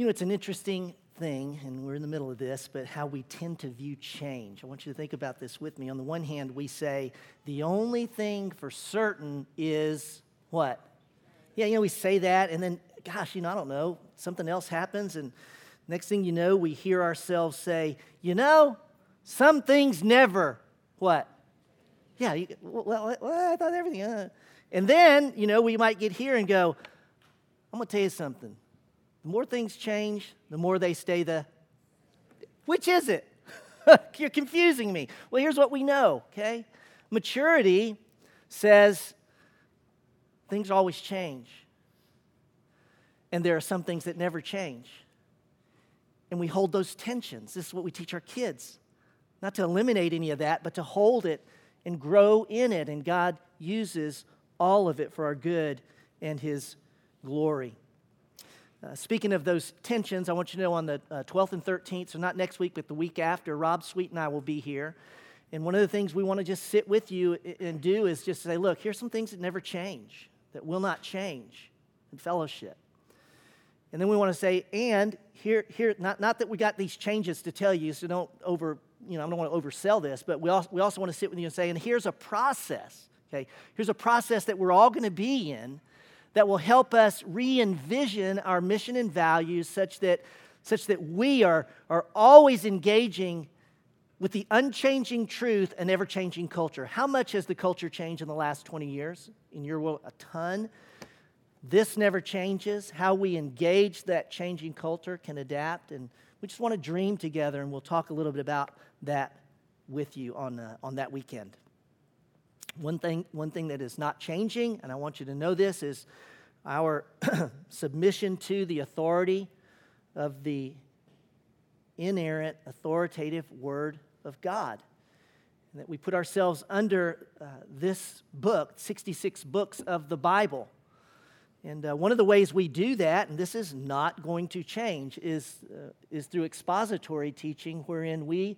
You know, it's an interesting thing, and we're in the middle of this, but how we tend to view change. I want you to think about this with me. On the one hand, we say the only thing for certain is what? Yeah, you know, we say that, and then, gosh, you know, I don't know, something else happens, and next thing you know, we hear ourselves say, you know, some things never what? Yeah, you, well, well, I thought everything. Uh. And then, you know, we might get here and go, I'm going to tell you something. The more things change, the more they stay the. Which is it? You're confusing me. Well, here's what we know, okay? Maturity says things always change. And there are some things that never change. And we hold those tensions. This is what we teach our kids. Not to eliminate any of that, but to hold it and grow in it. And God uses all of it for our good and His glory. Uh, speaking of those tensions, I want you to know on the uh, 12th and 13th, so not next week, but the week after, Rob Sweet and I will be here. And one of the things we want to just sit with you and do is just say, look, here's some things that never change, that will not change in fellowship. And then we want to say, and here, here not, not that we got these changes to tell you, so don't over, you know, I don't want to oversell this, but we also, we also want to sit with you and say, and here's a process, okay? Here's a process that we're all going to be in that will help us re envision our mission and values such that, such that we are, are always engaging with the unchanging truth and ever changing culture. How much has the culture changed in the last 20 years? In your world, a ton. This never changes. How we engage that changing culture can adapt. And we just want to dream together, and we'll talk a little bit about that with you on, uh, on that weekend. One thing, one thing that is not changing, and I want you to know this, is our submission to the authority of the inerrant, authoritative Word of God. And that we put ourselves under uh, this book, 66 books of the Bible. And uh, one of the ways we do that, and this is not going to change, is, uh, is through expository teaching, wherein we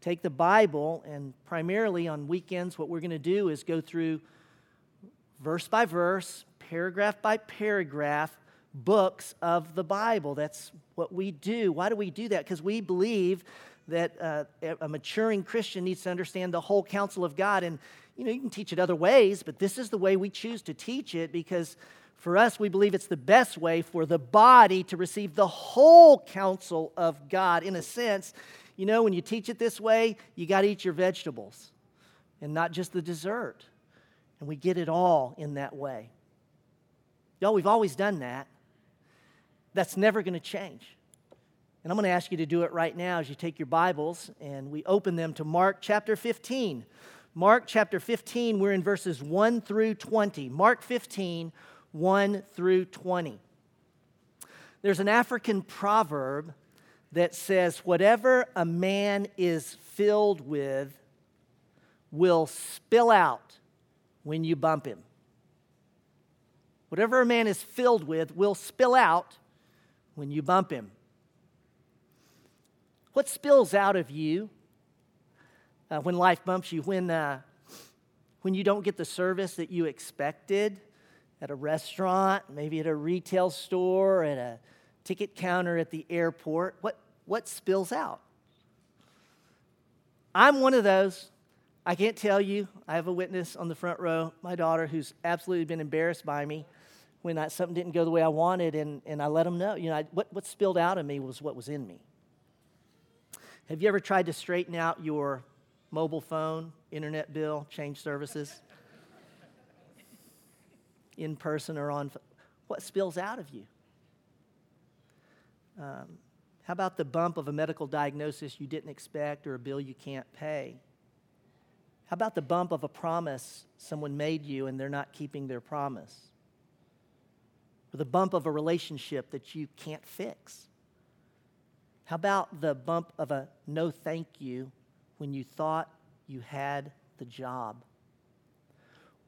take the Bible, and primarily on weekends, what we're going to do is go through verse by verse, paragraph by paragraph, books of the Bible. That's what we do. Why do we do that? Because we believe that uh, a maturing Christian needs to understand the whole counsel of God. And, you know, you can teach it other ways, but this is the way we choose to teach it because for us, we believe it's the best way for the body to receive the whole counsel of God. In a sense, you know, when you teach it this way, you got to eat your vegetables and not just the dessert. And we get it all in that way. Y'all, we've always done that. That's never going to change. And I'm going to ask you to do it right now as you take your Bibles and we open them to Mark chapter 15. Mark chapter 15, we're in verses 1 through 20. Mark 15, 1 through 20. There's an African proverb that says, Whatever a man is filled with will spill out when you bump him. Whatever a man is filled with will spill out when you bump him. What spills out of you uh, when life bumps you? When, uh, when you don't get the service that you expected at a restaurant, maybe at a retail store, at a ticket counter at the airport, what, what spills out? I'm one of those. I can't tell you. I have a witness on the front row, my daughter, who's absolutely been embarrassed by me when I, something didn't go the way I wanted, and, and I let them know. You know, I, what, what spilled out of me was what was in me. Have you ever tried to straighten out your mobile phone, internet bill, change services? in person or on what spills out of you um, how about the bump of a medical diagnosis you didn't expect or a bill you can't pay? How about the bump of a promise someone made you and they're not keeping their promise? Or the bump of a relationship that you can't fix? How about the bump of a no thank you when you thought you had the job?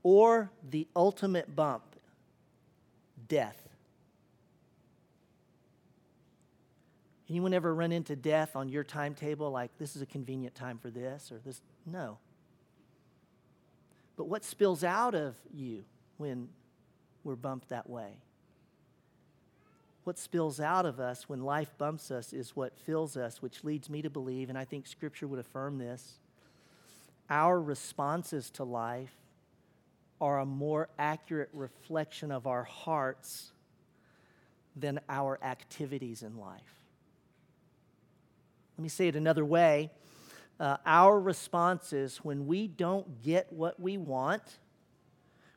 Or the ultimate bump, death? Anyone ever run into death on your timetable like this is a convenient time for this or this? No. But what spills out of you when we're bumped that way? what spills out of us when life bumps us is what fills us, which leads me to believe, and I think Scripture would affirm this. Our responses to life are a more accurate reflection of our hearts than our activities in life. Let me say it another way. Uh, our responses when we don't get what we want,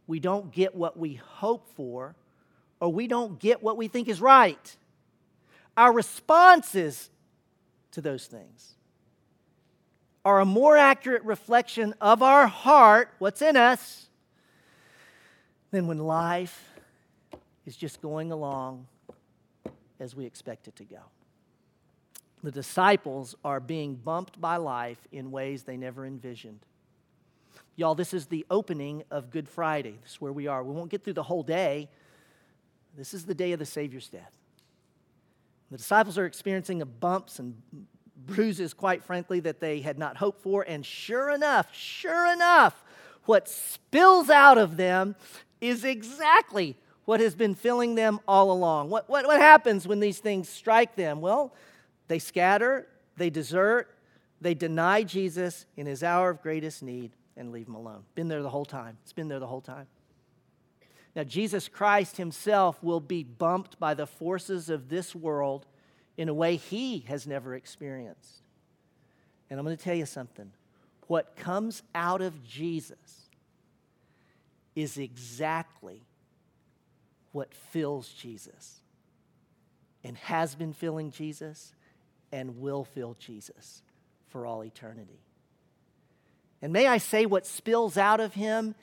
we don't get what we hope for, or we don't get what we think is right. Our responses to those things are a more accurate reflection of our heart, what's in us, than when life is just going along as we expect it to go. The disciples are being bumped by life in ways they never envisioned. Y'all, this is the opening of Good Friday. This is where we are. We won't get through the whole day. This is the day of the Savior's death. The disciples are experiencing bumps and bruises, quite frankly, that they had not hoped for. And sure enough, sure enough, what spills out of them is exactly what has been filling them all along. What, what, what happens when these things strike them? Well, they scatter, they desert, they deny Jesus in his hour of greatest need and leave him alone. Been there the whole time. It's been there the whole time. Now, Jesus Christ himself will be bumped by the forces of this world in a way he has never experienced. And I'm going to tell you something. What comes out of Jesus is exactly what fills Jesus and has been filling Jesus and will fill Jesus for all eternity. And may I say, what spills out of him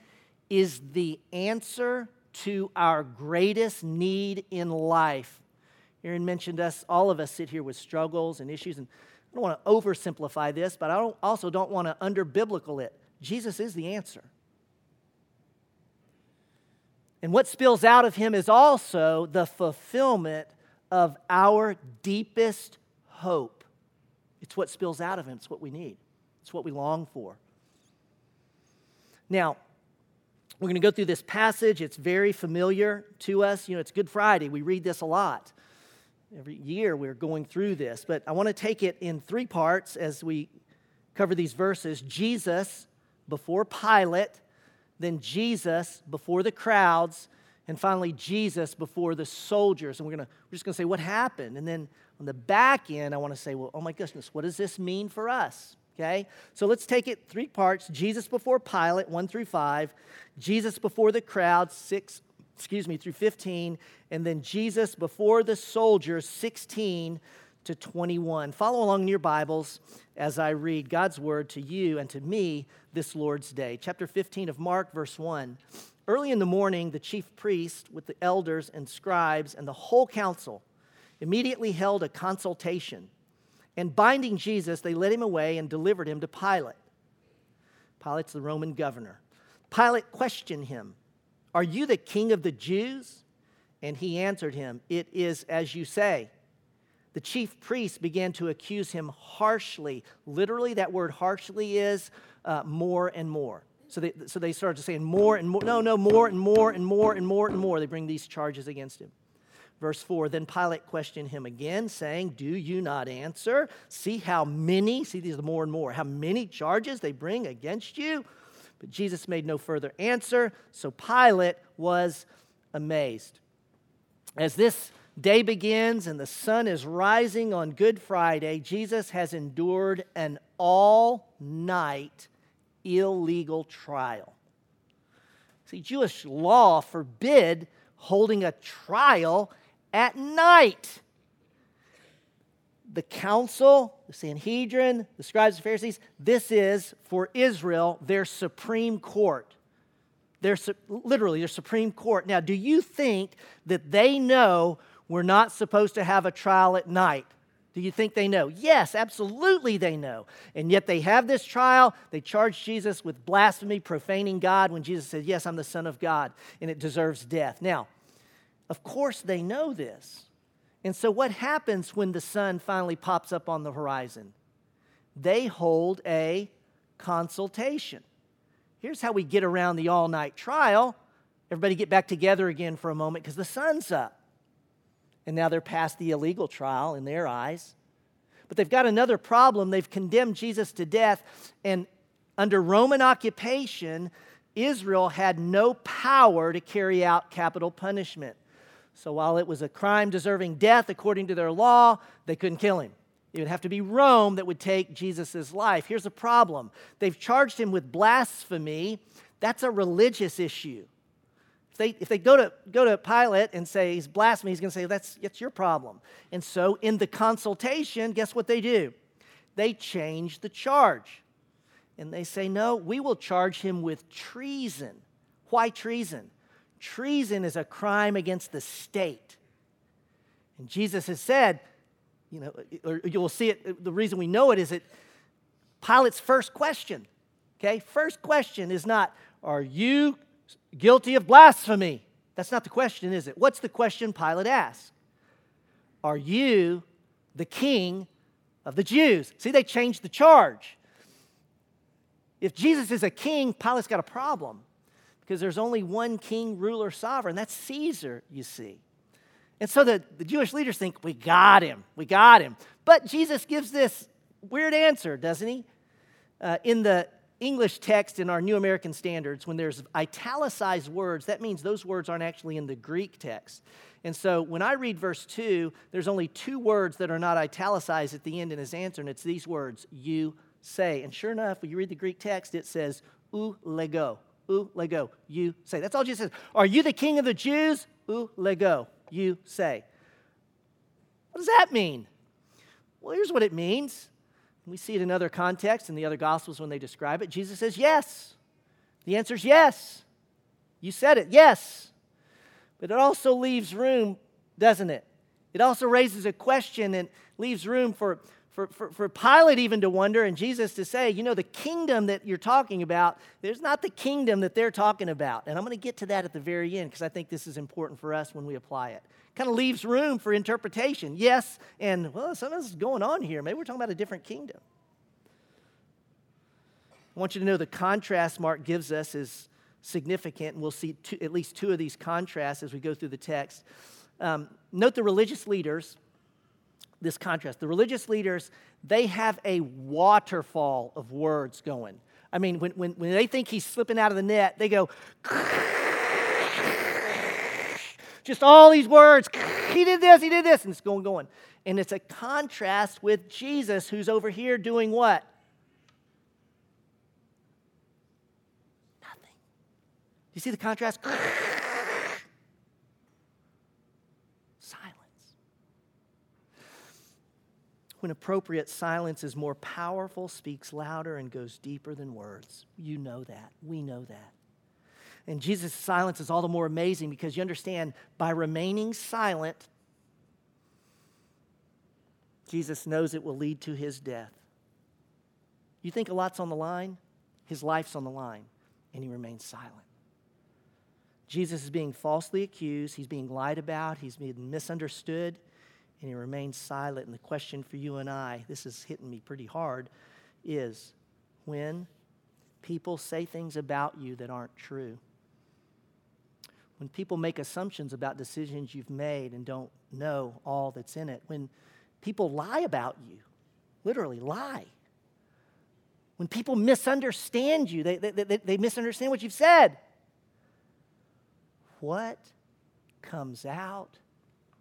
is the answer to our greatest need in life. Aaron mentioned us, all of us sit here with struggles and issues, and I don't want to oversimplify this, but I don't, also don't want to under biblical it. Jesus is the answer. And what spills out of him is also the fulfillment of our deepest hope. It's what spills out of him, it's what we need, it's what we long for. Now, we're going to go through this passage. It's very familiar to us. You know, it's Good Friday. We read this a lot. Every year we're going through this. But I want to take it in three parts as we cover these verses Jesus before Pilate, then Jesus before the crowds, and finally Jesus before the soldiers. And we're, gonna, we're just going to say what happened. And then on the back end, I want to say, well, oh my goodness, what does this mean for us? Okay? So let's take it three parts Jesus before Pilate, 1 through 5, Jesus before the crowd, 6, excuse me, through 15, and then Jesus before the soldiers, 16 to 21. Follow along in your Bibles as I read God's word to you and to me this Lord's Day. Chapter 15 of Mark, verse 1. Early in the morning, the chief priest, with the elders and scribes and the whole council, immediately held a consultation and binding Jesus, they led him away and delivered him to Pilate. Pilate's the Roman governor. Pilate questioned him, Are you the king of the Jews? And he answered him, It is as you say. The chief priests began to accuse him harshly. Literally, that word harshly is uh, more and more. So they, so they started saying more and more. No, no, more and more and more and more and more. They bring these charges against him. Verse 4 Then Pilate questioned him again, saying, Do you not answer? See how many, see these more and more, how many charges they bring against you? But Jesus made no further answer, so Pilate was amazed. As this day begins and the sun is rising on Good Friday, Jesus has endured an all night illegal trial. See, Jewish law forbid holding a trial at night. The council, the Sanhedrin, the scribes and Pharisees, this is for Israel their supreme court. Their, literally, their supreme court. Now, do you think that they know we're not supposed to have a trial at night? Do you think they know? Yes, absolutely they know. And yet they have this trial. They charge Jesus with blasphemy, profaning God, when Jesus said, Yes, I'm the Son of God, and it deserves death. Now, of course, they know this. And so, what happens when the sun finally pops up on the horizon? They hold a consultation. Here's how we get around the all night trial. Everybody get back together again for a moment because the sun's up. and now they're past the illegal trial in their eyes. But they've got another problem. They've condemned Jesus to death, and under Roman occupation, Israel had no power to carry out capital punishment. So while it was a crime deserving death according to their law, they couldn't kill him. It would have to be Rome that would take Jesus' life. Here's the problem they've charged him with blasphemy. That's a religious issue. If they, if they go, to, go to Pilate and say he's blasphemy, he's going to say, that's, that's your problem. And so in the consultation, guess what they do? They change the charge. And they say, no, we will charge him with treason. Why treason? Treason is a crime against the state. And Jesus has said, you know, or you'll see it, the reason we know it is that Pilate's first question, okay, first question is not, are you guilty of blasphemy? That's not the question, is it? What's the question Pilate asks? Are you the king of the Jews? See, they changed the charge. If Jesus is a king, Pilate's got a problem because there's only one king, ruler, sovereign. That's Caesar, you see. And so the, the Jewish leaders think, we got him, we got him. But Jesus gives this weird answer, doesn't he? Uh, in the English text in our New American Standards, when there's italicized words, that means those words aren't actually in the Greek text. And so when I read verse 2, there's only two words that are not italicized at the end in his answer, and it's these words, you say. And sure enough, when you read the Greek text, it says, ou lego, ou lego, you say. That's all Jesus says. Are you the king of the Jews? Ou lego, you say. What does that mean? Well, here's what it means we see it in other contexts in the other gospels when they describe it. Jesus says, Yes. The answer is yes. You said it, yes. But it also leaves room, doesn't it? It also raises a question and leaves room for, for, for, for Pilate even to wonder and Jesus to say, you know, the kingdom that you're talking about, there's not the kingdom that they're talking about. And I'm going to get to that at the very end because I think this is important for us when we apply it kind of leaves room for interpretation. Yes, and well, something's going on here. Maybe we're talking about a different kingdom. I want you to know the contrast Mark gives us is significant, and we'll see two, at least two of these contrasts as we go through the text. Um, note the religious leaders, this contrast. The religious leaders, they have a waterfall of words going. I mean, when, when, when they think he's slipping out of the net, they go, just all these words. He did this, he did this, and it's going, going. And it's a contrast with Jesus, who's over here doing what? Nothing. You see the contrast? silence. When appropriate, silence is more powerful, speaks louder, and goes deeper than words. You know that. We know that. And Jesus' silence is all the more amazing because you understand by remaining silent, Jesus knows it will lead to his death. You think a lot's on the line? His life's on the line, and he remains silent. Jesus is being falsely accused, he's being lied about, he's being misunderstood, and he remains silent. And the question for you and I, this is hitting me pretty hard, is when people say things about you that aren't true when people make assumptions about decisions you've made and don't know all that's in it, when people lie about you, literally lie, when people misunderstand you, they, they, they, they misunderstand what you've said, what comes out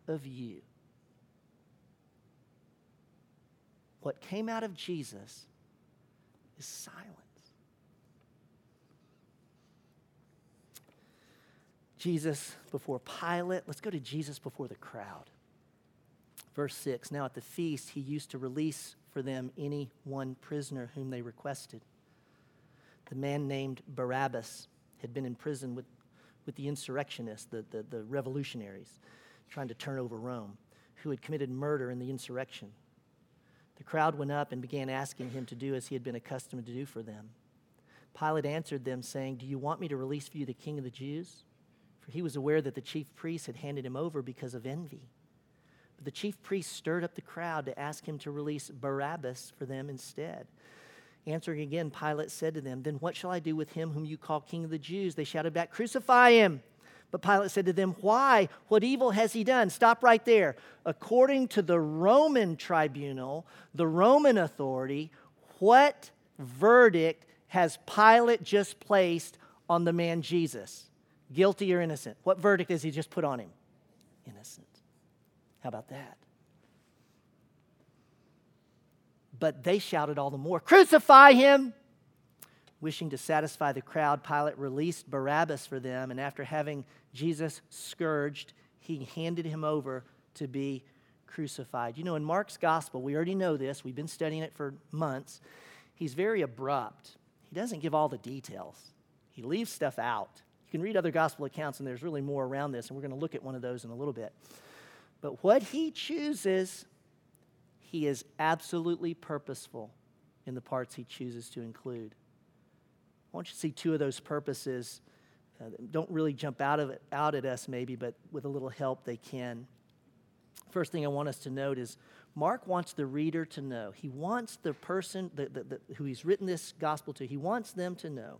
of you? What came out of Jesus is silence. Jesus before Pilate. Let's go to Jesus before the crowd. Verse 6 Now at the feast, he used to release for them any one prisoner whom they requested. The man named Barabbas had been in prison with, with the insurrectionists, the, the, the revolutionaries, trying to turn over Rome, who had committed murder in the insurrection. The crowd went up and began asking him to do as he had been accustomed to do for them. Pilate answered them, saying, Do you want me to release for you the king of the Jews? for he was aware that the chief priests had handed him over because of envy. But the chief priests stirred up the crowd to ask him to release Barabbas for them instead. Answering again, Pilate said to them, Then what shall I do with him whom you call king of the Jews? They shouted back, Crucify him! But Pilate said to them, Why? What evil has he done? Stop right there. According to the Roman tribunal, the Roman authority, what verdict has Pilate just placed on the man Jesus? Guilty or innocent? What verdict has he just put on him? Innocent. How about that? But they shouted all the more, Crucify him! Wishing to satisfy the crowd, Pilate released Barabbas for them, and after having Jesus scourged, he handed him over to be crucified. You know, in Mark's gospel, we already know this, we've been studying it for months. He's very abrupt, he doesn't give all the details, he leaves stuff out. You can read other gospel accounts, and there's really more around this, and we're going to look at one of those in a little bit. But what he chooses, he is absolutely purposeful in the parts he chooses to include. I want you to see two of those purposes. Uh, don't really jump out of it, out at us, maybe, but with a little help, they can. First thing I want us to note is Mark wants the reader to know. He wants the person the, the, the, who he's written this gospel to, he wants them to know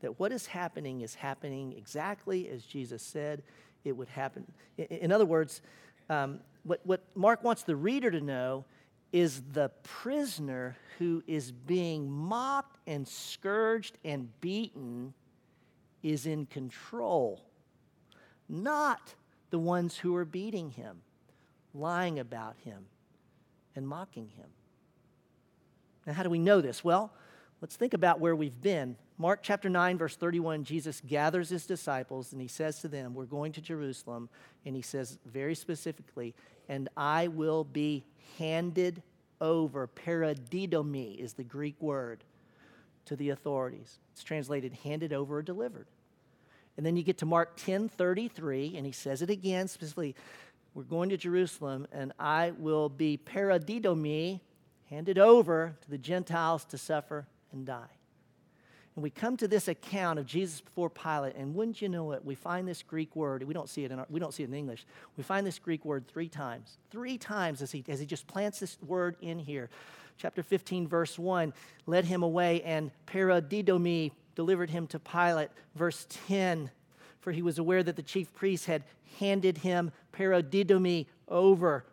that what is happening is happening exactly as Jesus said it would happen. In, in other words, um, what, what Mark wants the reader to know is the prisoner who is being mocked and scourged and beaten is in control, not the ones who are beating him, lying about him, and mocking him. Now, how do we know this? Well, let's think about where we've been. Mark chapter 9, verse 31, Jesus gathers his disciples and he says to them, We're going to Jerusalem. And he says very specifically, And I will be handed over. Paradidomi is the Greek word to the authorities. It's translated handed over or delivered. And then you get to Mark 10 33, and he says it again specifically We're going to Jerusalem, and I will be paradidomi, handed over to the Gentiles to suffer and die. And we come to this account of Jesus before Pilate, and wouldn't you know it, we find this Greek word. We don't see it in our, we don't see it in English. We find this Greek word three times. Three times as he as he just plants this word in here. Chapter 15, verse 1, led him away, and paradidomi delivered him to Pilate. Verse 10, for he was aware that the chief priests had handed him paradidomi over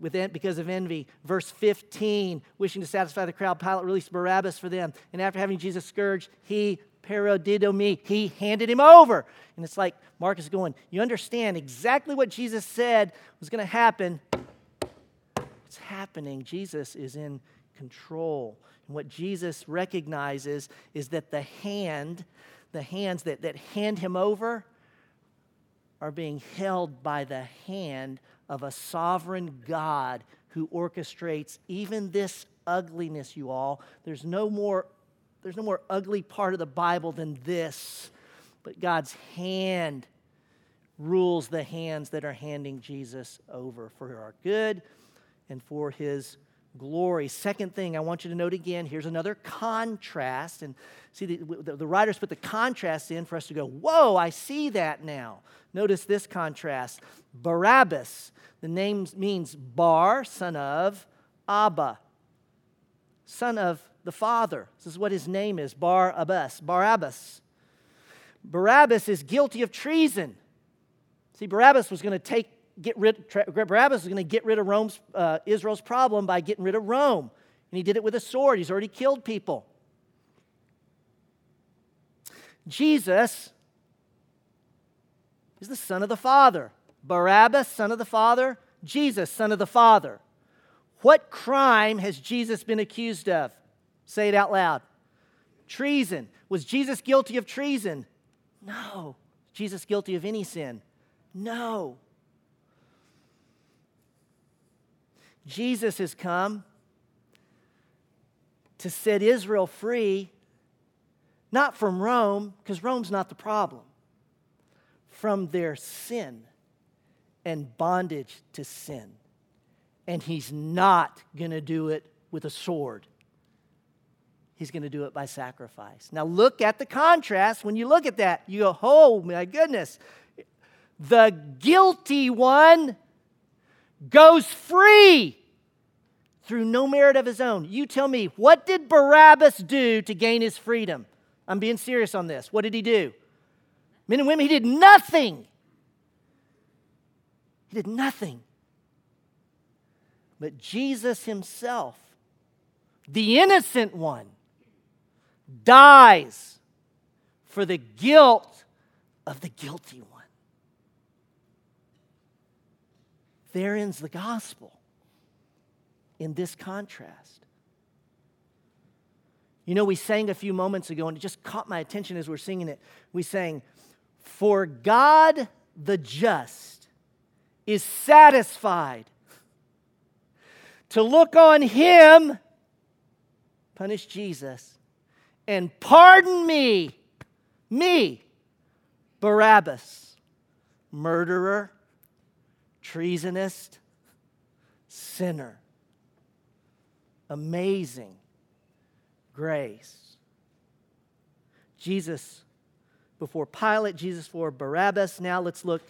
with en- because of envy. Verse 15, wishing to satisfy the crowd, Pilate released Barabbas for them. And after having Jesus scourged, he paradidomi, he handed him over. And it's like Mark is going, you understand exactly what Jesus said was going to happen. It's happening. Jesus is in control. And what Jesus recognizes is that the hand, the hands that, that hand him over, are being held by the hand of a sovereign God who orchestrates even this ugliness, you all. There's no more, there's no more ugly part of the Bible than this. But God's hand rules the hands that are handing Jesus over for our good and for his glory. Second thing I want you to note again here's another contrast. And see, the, the, the, writers put the contrast in for us to go, whoa, I see that now. Notice this contrast Barabbas, the name means Bar, son of Abba, son of the Father. This is what his name is Bar Abbas, Barabbas. Barabbas is guilty of treason. See, Barabbas was going to take get rid, Barabbas was going to get rid of Rome's, uh, Israel's problem by getting rid of Rome. And he did it with a sword. He's already killed people. Jesus is the son of the Father. Barabbas, son of the Father. Jesus, son of the Father. What crime has Jesus been accused of? Say it out loud. Treason. Was Jesus guilty of treason? No. Jesus guilty of any sin? No. Jesus has come to set Israel free, not from Rome, because Rome's not the problem, from their sin and bondage to sin. And he's not going to do it with a sword. He's going to do it by sacrifice. Now, look at the contrast. When you look at that, you go, oh my goodness. The guilty one goes free through no merit of his own. You tell me, what did Barabbas do to gain his freedom? I'm being serious on this. What did he do? Men and women, he did nothing. He did nothing. But Jesus himself, the innocent one, dies for the guilt of the guilty one. There ends the gospel in this contrast. You know, we sang a few moments ago, and it just caught my attention as we're singing it. We sang, For God the just is satisfied to look on him, punish Jesus, and pardon me, me, Barabbas, murderer, treasonist, sinner. Amazing grace. Jesus before Pilate, Jesus before Barabbas. Now let's look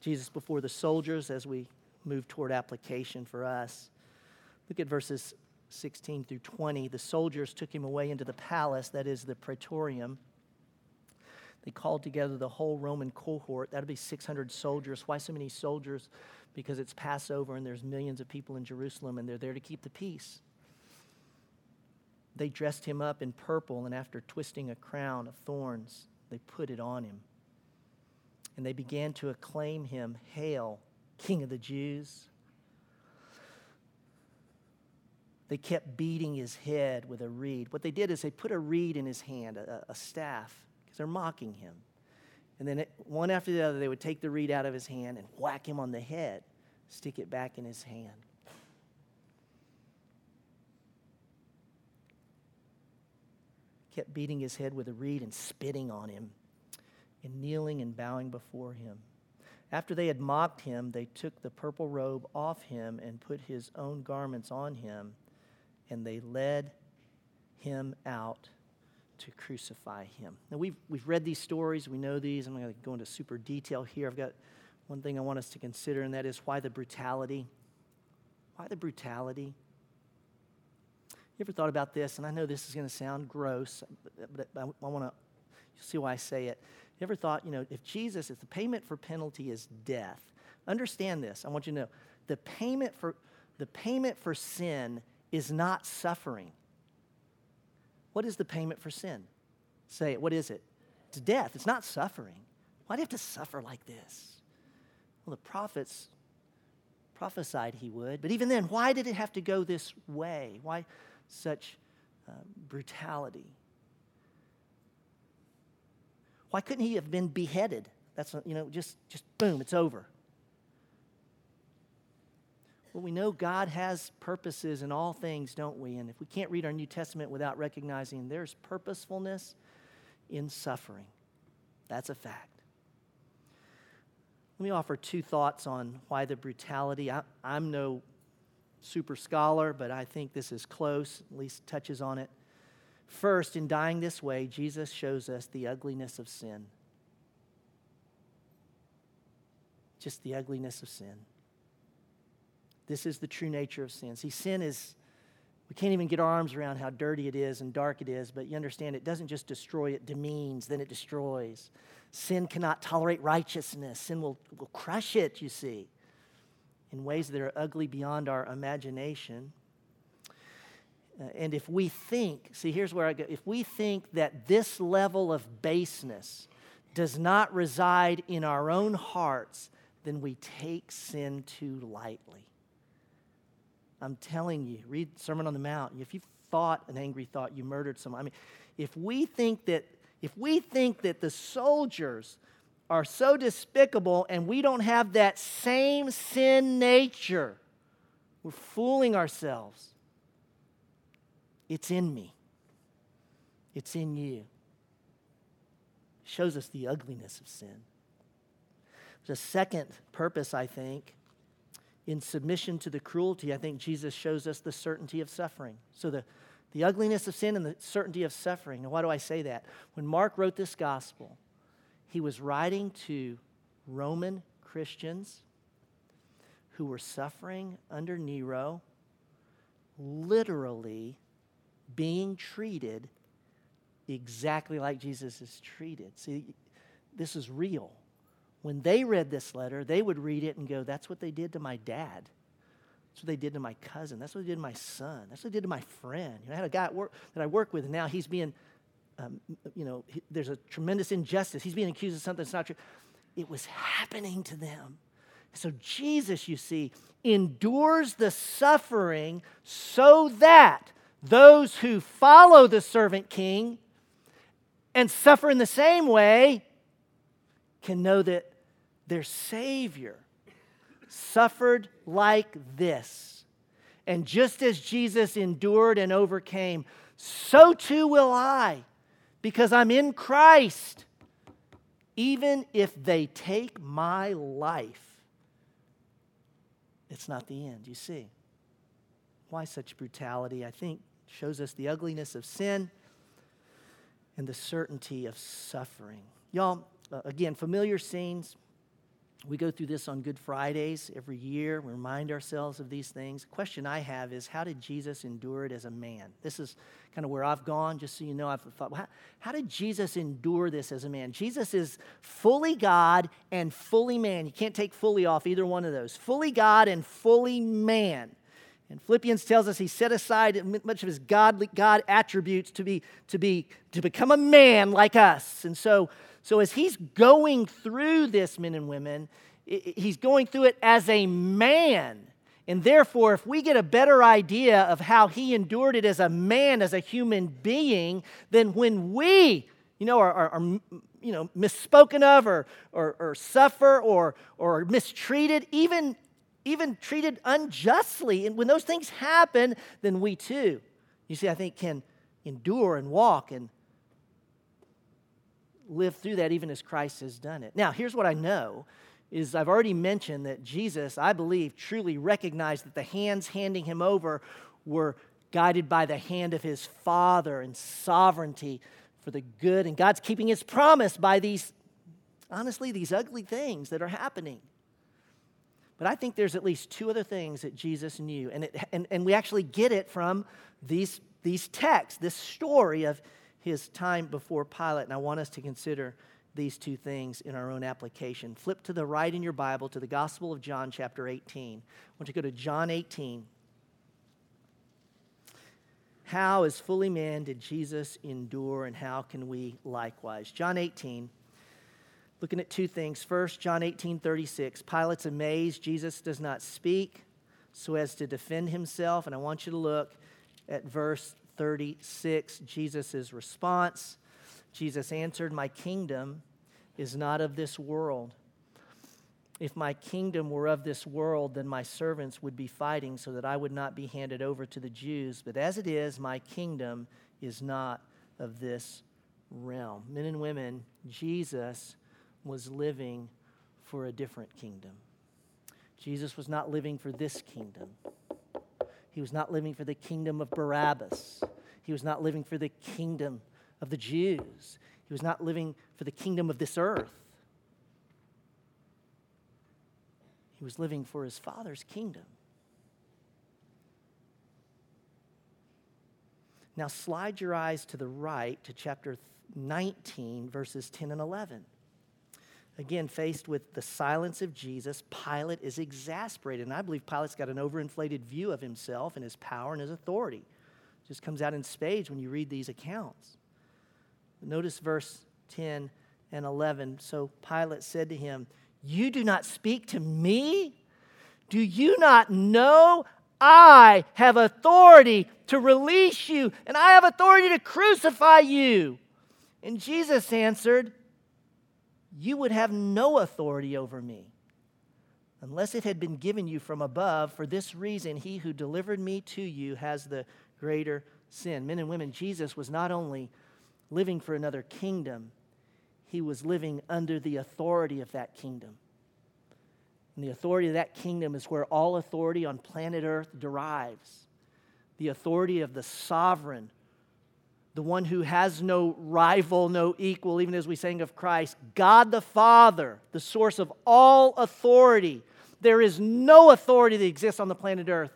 Jesus before the soldiers as we move toward application for us. Look at verses 16 through 20. The soldiers took him away into the palace, that is the praetorium. They called together the whole Roman cohort. That'd be 600 soldiers. Why so many soldiers? Because it's Passover and there's millions of people in Jerusalem and they're there to keep the peace. They dressed him up in purple, and after twisting a crown of thorns, they put it on him. And they began to acclaim him, Hail, King of the Jews. They kept beating his head with a reed. What they did is they put a reed in his hand, a, a staff, because they're mocking him. And then, it, one after the other, they would take the reed out of his hand and whack him on the head, stick it back in his hand. Kept beating his head with a reed and spitting on him, and kneeling and bowing before him. After they had mocked him, they took the purple robe off him and put his own garments on him, and they led him out to crucify him. Now, we've, we've read these stories, we know these. I'm not going to go into super detail here. I've got one thing I want us to consider, and that is why the brutality? Why the brutality? You ever thought about this? And I know this is going to sound gross, but I, I want to see why I say it. You ever thought, you know, if Jesus, if the payment for penalty is death, understand this. I want you to know the payment for the payment for sin is not suffering. What is the payment for sin? Say it. What is it? It's death. It's not suffering. Why do you have to suffer like this? Well, the prophets prophesied he would, but even then, why did it have to go this way? Why such uh, brutality? Why couldn't he have been beheaded? That's, you know, just, just boom, it's over. Well, we know God has purposes in all things, don't we? And if we can't read our New Testament without recognizing there's purposefulness in suffering, that's a fact. Let me offer two thoughts on why the brutality. I, am no super scholar, but I think this is close, at least touches on it. First, in dying this way, Jesus shows us the ugliness of sin. Just the ugliness of sin. This is the true nature of sin. See, sin is, we can't even get our arms around how dirty it is and dark it is, but you understand it doesn't just destroy, it demeans, then it destroys. Sin cannot tolerate righteousness, sin will, will crush it, you see, in ways that are ugly beyond our imagination. Uh, and if we think, see, here's where I go. If we think that this level of baseness does not reside in our own hearts, then we take sin too lightly. I'm telling you, read Sermon on the Mount. If you thought an angry thought, you murdered someone. I mean, if we think that if we think that the soldiers are so despicable and we don't have that same sin nature, we're fooling ourselves. It's in me. It's in you. It shows us the ugliness of sin. The second purpose, I think, in submission to the cruelty, I think Jesus shows us the certainty of suffering. So, the, the ugliness of sin and the certainty of suffering. And why do I say that? When Mark wrote this gospel, he was writing to Roman Christians who were suffering under Nero, literally being treated exactly like Jesus is treated. See, this is real. When they read this letter, they would read it and go, That's what they did to my dad. That's what they did to my cousin. That's what they did to my son. That's what they did to my friend. You know, I had a guy work, that I work with, and now he's being, um, you know, he, there's a tremendous injustice. He's being accused of something that's not true. It was happening to them. So Jesus, you see, endures the suffering so that those who follow the servant king and suffer in the same way can know that their Savior suffered like this. And just as Jesus endured and overcame, so too will I, because I'm in Christ. Even if they take my life, it's not the end, you see. Why such brutality? I think shows us the ugliness of sin and the certainty of suffering. Y'all, uh, again, familiar scenes. We go through this on Good Fridays every year. We remind ourselves of these things. The question I have is how did Jesus endure it as a man? This is kind of where I've gone, just so you know. I've thought, well, how, how did Jesus endure this as a man? Jesus is fully God and fully man. You can't take fully off either one of those. Fully God and fully man. And Philippians tells us he set aside much of his godly God attributes to be to be to become a man like us. And so so, as he's going through this, men and women, he's going through it as a man. And therefore, if we get a better idea of how he endured it as a man, as a human being, then when we, you know, are, are, are you know, misspoken of or, or, or suffer or, or mistreated, even, even treated unjustly, and when those things happen, then we too, you see, I think can endure and walk and live through that even as Christ has done it. Now, here's what I know is I've already mentioned that Jesus, I believe, truly recognized that the hands handing him over were guided by the hand of his Father and sovereignty for the good. And God's keeping his promise by these, honestly, these ugly things that are happening. But I think there's at least two other things that Jesus knew. And, it, and, and we actually get it from these, these texts, this story of his time before Pilate. And I want us to consider these two things in our own application. Flip to the right in your Bible to the Gospel of John, chapter 18. I want you to go to John 18. How, as fully man, did Jesus endure, and how can we likewise? John 18, looking at two things. First, John 18, 36. Pilate's amazed. Jesus does not speak so as to defend himself. And I want you to look at verse 36, Jesus' response. Jesus answered, My kingdom is not of this world. If my kingdom were of this world, then my servants would be fighting so that I would not be handed over to the Jews. But as it is, my kingdom is not of this realm. Men and women, Jesus was living for a different kingdom. Jesus was not living for this kingdom. He was not living for the kingdom of Barabbas. He was not living for the kingdom of the Jews. He was not living for the kingdom of this earth. He was living for his Father's kingdom. Now, slide your eyes to the right to chapter 19, verses 10 and 11. Again, faced with the silence of Jesus, Pilate is exasperated. And I believe Pilate's got an overinflated view of himself and his power and his authority. It just comes out in spades when you read these accounts. Notice verse 10 and 11. So Pilate said to him, You do not speak to me? Do you not know I have authority to release you, and I have authority to crucify you? And Jesus answered, you would have no authority over me unless it had been given you from above. For this reason, he who delivered me to you has the greater sin. Men and women, Jesus was not only living for another kingdom, he was living under the authority of that kingdom. And the authority of that kingdom is where all authority on planet Earth derives the authority of the sovereign the one who has no rival, no equal, even as we sang of Christ, God the Father, the source of all authority. There is no authority that exists on the planet Earth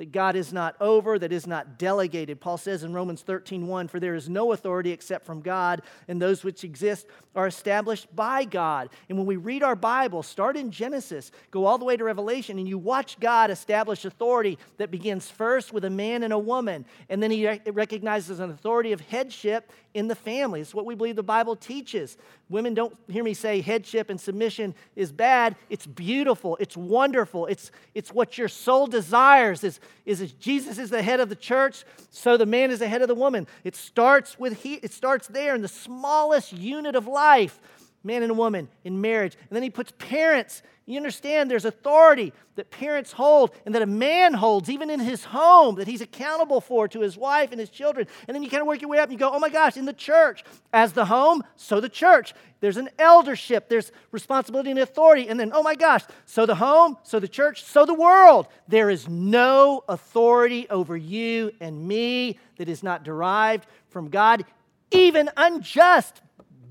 that God is not over, that is not delegated. Paul says in Romans 13, 1, For there is no authority except from God, and those which exist are established by God. And when we read our Bible, start in Genesis, go all the way to Revelation, and you watch God establish authority that begins first with a man and a woman, and then he recognizes an authority of headship in the family. It's what we believe the Bible teaches. Women don't hear me say headship and submission is bad. It's beautiful. It's wonderful. It's, it's what your soul desires. Is, is Jesus is the head of the church, so the man is the head of the woman. It starts with he, it starts there in the smallest unit of life man and woman in marriage. And then he puts parents. You understand there's authority that parents hold and that a man holds, even in his home, that he's accountable for to his wife and his children. And then you kind of work your way up and you go, oh my gosh, in the church, as the home, so the church. There's an eldership, there's responsibility and authority. And then, oh my gosh, so the home, so the church, so the world. There is no authority over you and me that is not derived from God, even unjust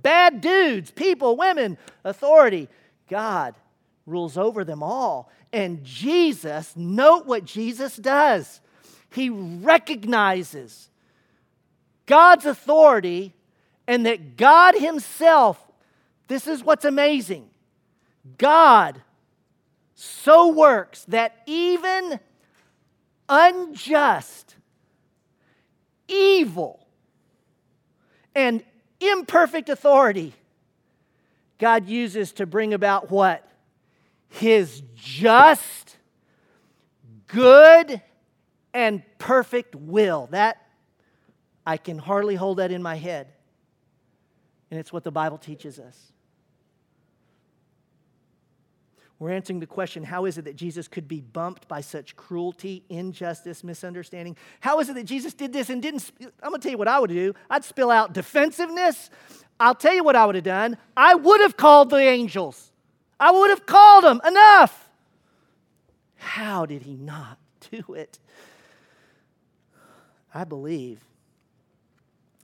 bad dudes, people, women, authority. God rules over them all. And Jesus, note what Jesus does. He recognizes God's authority and that God Himself, this is what's amazing. God so works that even unjust, evil, and imperfect authority God uses to bring about what? His just, good, and perfect will. That, I can hardly hold that in my head. And it's what the Bible teaches us. We're answering the question how is it that Jesus could be bumped by such cruelty, injustice, misunderstanding? How is it that Jesus did this and didn't? I'm going to tell you what I would do. I'd spill out defensiveness. I'll tell you what I would have done. I would have called the angels, I would have called them enough. How did he not do it? I believe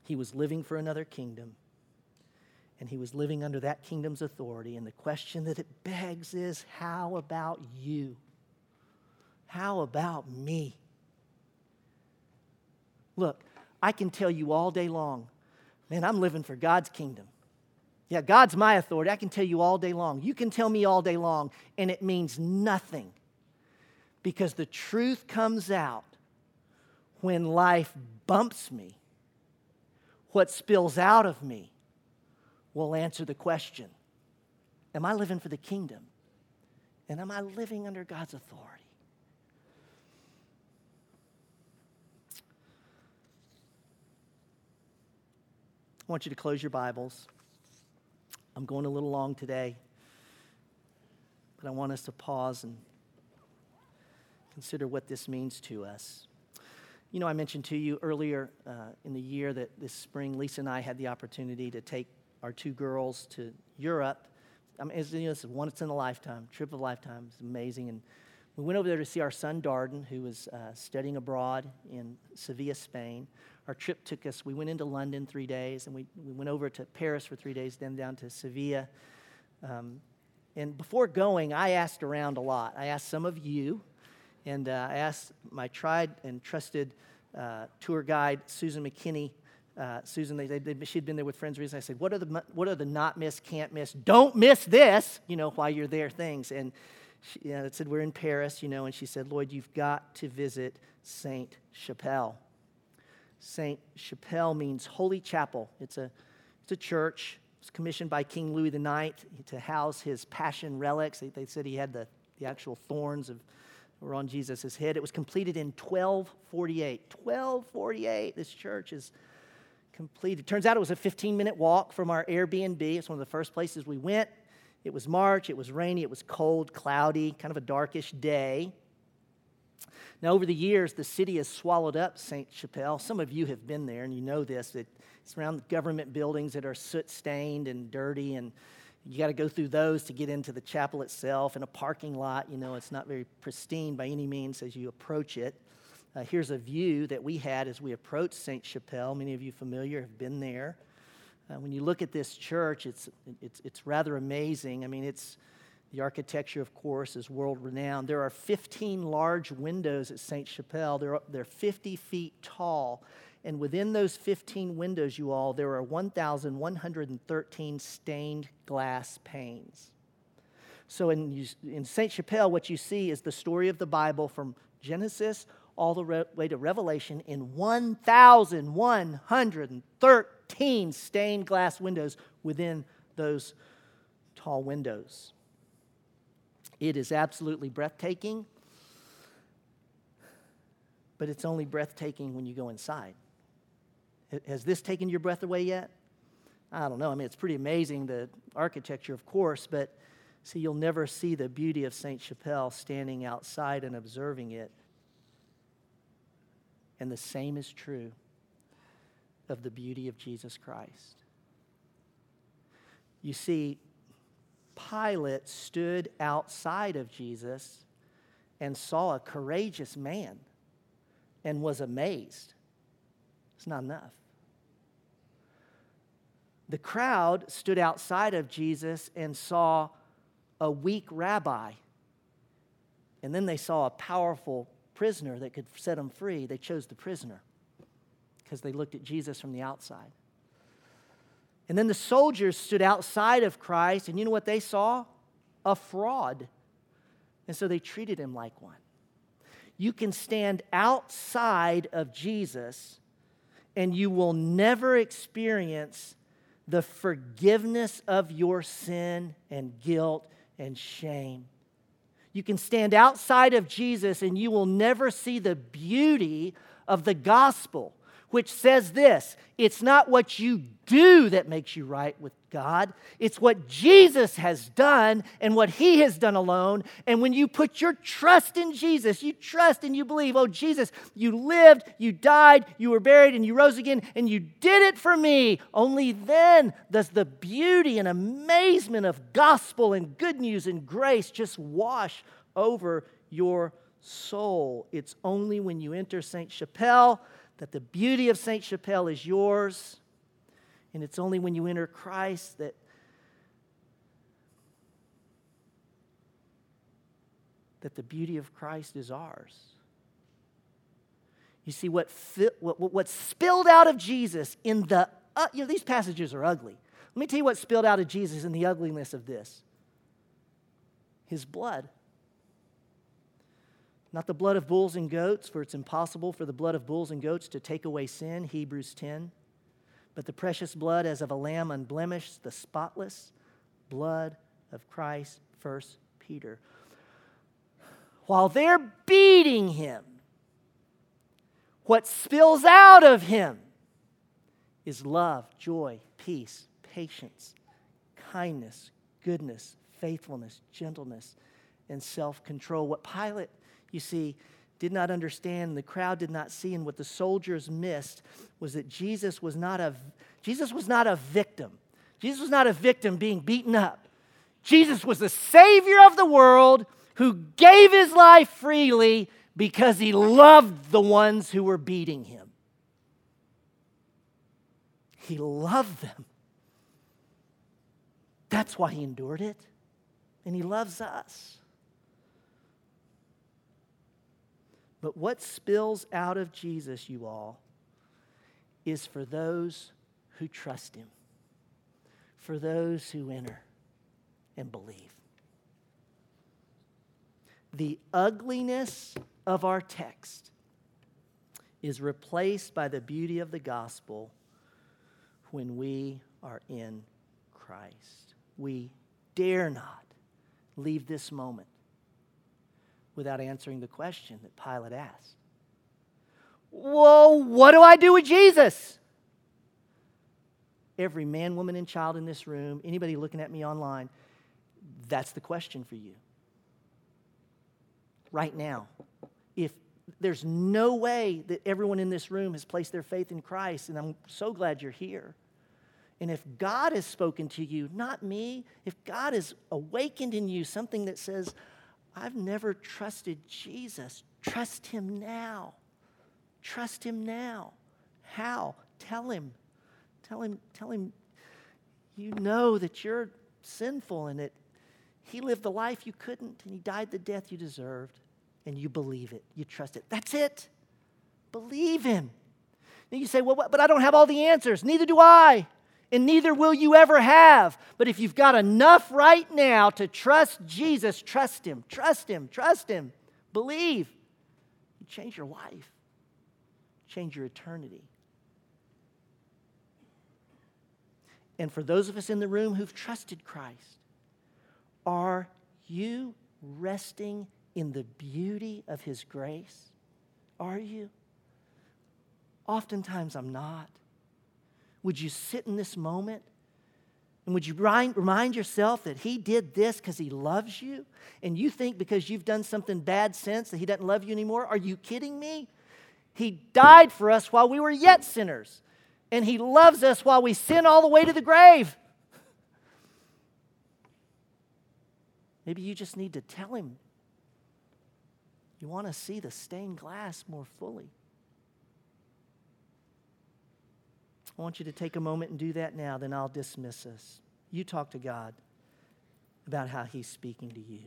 he was living for another kingdom and he was living under that kingdom's authority. And the question that it begs is how about you? How about me? Look, I can tell you all day long, man, I'm living for God's kingdom. Yeah, God's my authority. I can tell you all day long. You can tell me all day long, and it means nothing because the truth comes out when life bumps me. What spills out of me will answer the question Am I living for the kingdom? And am I living under God's authority? I want you to close your Bibles. I'm going a little long today, but I want us to pause and consider what this means to us. You know, I mentioned to you earlier uh, in the year that this spring, Lisa and I had the opportunity to take our two girls to Europe. I mean, it's, you know, it's once in a lifetime, trip of a lifetime. It's amazing. And we went over there to see our son Darden, who was uh, studying abroad in Sevilla, Spain. Our trip took us, we went into London three days, and we, we went over to Paris for three days, then down to Sevilla. Um, and before going, I asked around a lot. I asked some of you, and uh, I asked my tried and trusted uh, tour guide, Susan McKinney, uh, Susan, they, they, she'd been there with friends recently. I said, what are, the, what are the not miss, can't miss, don't miss this, you know, while you're there things? And she you know, said, we're in Paris, you know, and she said, Lloyd, you've got to visit Saint Chapelle. Saint Chapelle means holy chapel. It's a, it's a church. It's commissioned by King Louis IX to house his passion relics. They, they said he had the, the actual thorns of were on Jesus' head. It was completed in 1248. 1248. This church is completed. Turns out it was a 15 minute walk from our Airbnb. It's one of the first places we went. It was March, it was rainy, it was cold, cloudy, kind of a darkish day. Now, over the years, the city has swallowed up St. Chapelle. Some of you have been there and you know this, that it's around government buildings that are soot stained and dirty, and you got to go through those to get into the chapel itself. In a parking lot, you know, it's not very pristine by any means as you approach it. Uh, here's a view that we had as we approached St. Chapelle. Many of you familiar have been there. Uh, when you look at this church, it's, it's, it's rather amazing. I mean, it's, The architecture, of course, is world renowned. There are 15 large windows at Sainte Chapelle. They're, they're 50 feet tall. And within those 15 windows, you all, there are 1,113 stained glass panes. So in, in Sainte Chapelle, what you see is the story of the Bible from Genesis all the way to Revelation in 1,113 stained glass windows within those tall windows. It is absolutely breathtaking, but it's only breathtaking when you go inside. Has this taken your breath away yet? I don't know. I mean, it's pretty amazing, the architecture, of course, but see, you'll never see the beauty of St. Chapelle standing outside and observing it. And the same is true of the beauty of Jesus Christ. You see, Pilate stood outside of Jesus and saw a courageous man and was amazed. It's not enough. The crowd stood outside of Jesus and saw a weak rabbi. And then they saw a powerful prisoner that could set them free. They chose the prisoner because they looked at Jesus from the outside. And then the soldiers stood outside of Christ, and you know what they saw? A fraud. And so they treated him like one. You can stand outside of Jesus and you will never experience the forgiveness of your sin and guilt and shame. You can stand outside of Jesus and you will never see the beauty of the gospel which says this it's not what you do that makes you right with God, it's what Jesus has done and what He has done alone. And when you put your trust in Jesus, you trust and you believe, oh, Jesus, you lived, you died, you were buried, and you rose again, and you did it for me. Only then does the beauty and amazement of gospel and good news and grace just wash over your soul. It's only when you enter St. Chapelle that the beauty of St. Chapelle is yours. And it's only when you enter Christ that that the beauty of Christ is ours. You see, what, what, what spilled out of Jesus in the, uh, you know, these passages are ugly. Let me tell you what spilled out of Jesus in the ugliness of this his blood. Not the blood of bulls and goats, for it's impossible for the blood of bulls and goats to take away sin, Hebrews 10. But the precious blood as of a lamb unblemished, the spotless blood of Christ, 1 Peter. While they're beating him, what spills out of him is love, joy, peace, patience, kindness, goodness, faithfulness, gentleness, and self control. What Pilate you see, did not understand, the crowd did not see, and what the soldiers missed was that Jesus was not a, Jesus was not a victim. Jesus was not a victim being beaten up. Jesus was the Savior of the world who gave his life freely because he loved the ones who were beating him. He loved them. That's why he endured it. And he loves us. But what spills out of Jesus, you all, is for those who trust him, for those who enter and believe. The ugliness of our text is replaced by the beauty of the gospel when we are in Christ. We dare not leave this moment without answering the question that Pilate asked. Well, what do I do with Jesus? Every man, woman, and child in this room, anybody looking at me online, that's the question for you. Right now. If there's no way that everyone in this room has placed their faith in Christ, and I'm so glad you're here. And if God has spoken to you, not me, if God has awakened in you something that says, I've never trusted Jesus. Trust him now. Trust him now. How? Tell him. Tell him, tell him you know that you're sinful and that He lived the life you couldn't, and He died the death you deserved, and you believe it. You trust it. That's it. Believe Him. Then you say, Well, but I don't have all the answers. Neither do I, and neither will you ever have. But if you've got enough right now to trust Jesus, trust Him, trust Him, trust Him. Believe. You change your life, change your eternity. And for those of us in the room who've trusted Christ, are you resting in the beauty of His grace? Are you? Oftentimes I'm not. Would you sit in this moment and would you remind yourself that He did this because He loves you? And you think because you've done something bad since that He doesn't love you anymore? Are you kidding me? He died for us while we were yet sinners, and He loves us while we sin all the way to the grave. Maybe you just need to tell Him you want to see the stained glass more fully. I want you to take a moment and do that now, then I'll dismiss us. You talk to God about how He's speaking to you.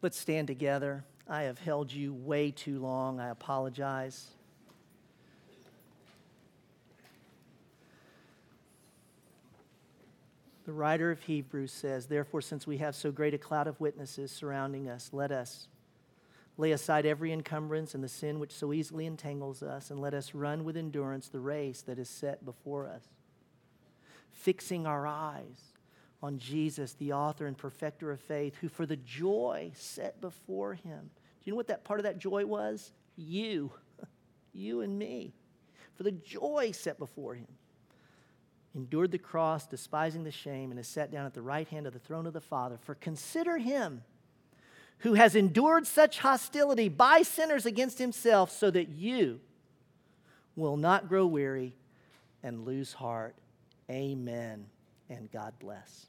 Let's stand together. I have held you way too long. I apologize. The writer of Hebrews says, Therefore, since we have so great a cloud of witnesses surrounding us, let us lay aside every encumbrance and the sin which so easily entangles us, and let us run with endurance the race that is set before us, fixing our eyes on Jesus, the author and perfecter of faith, who for the joy set before him. Do you know what that part of that joy was? You, you and me. For the joy set before him. Endured the cross, despising the shame, and is sat down at the right hand of the throne of the Father. For consider him who has endured such hostility by sinners against himself, so that you will not grow weary and lose heart. Amen. And God bless.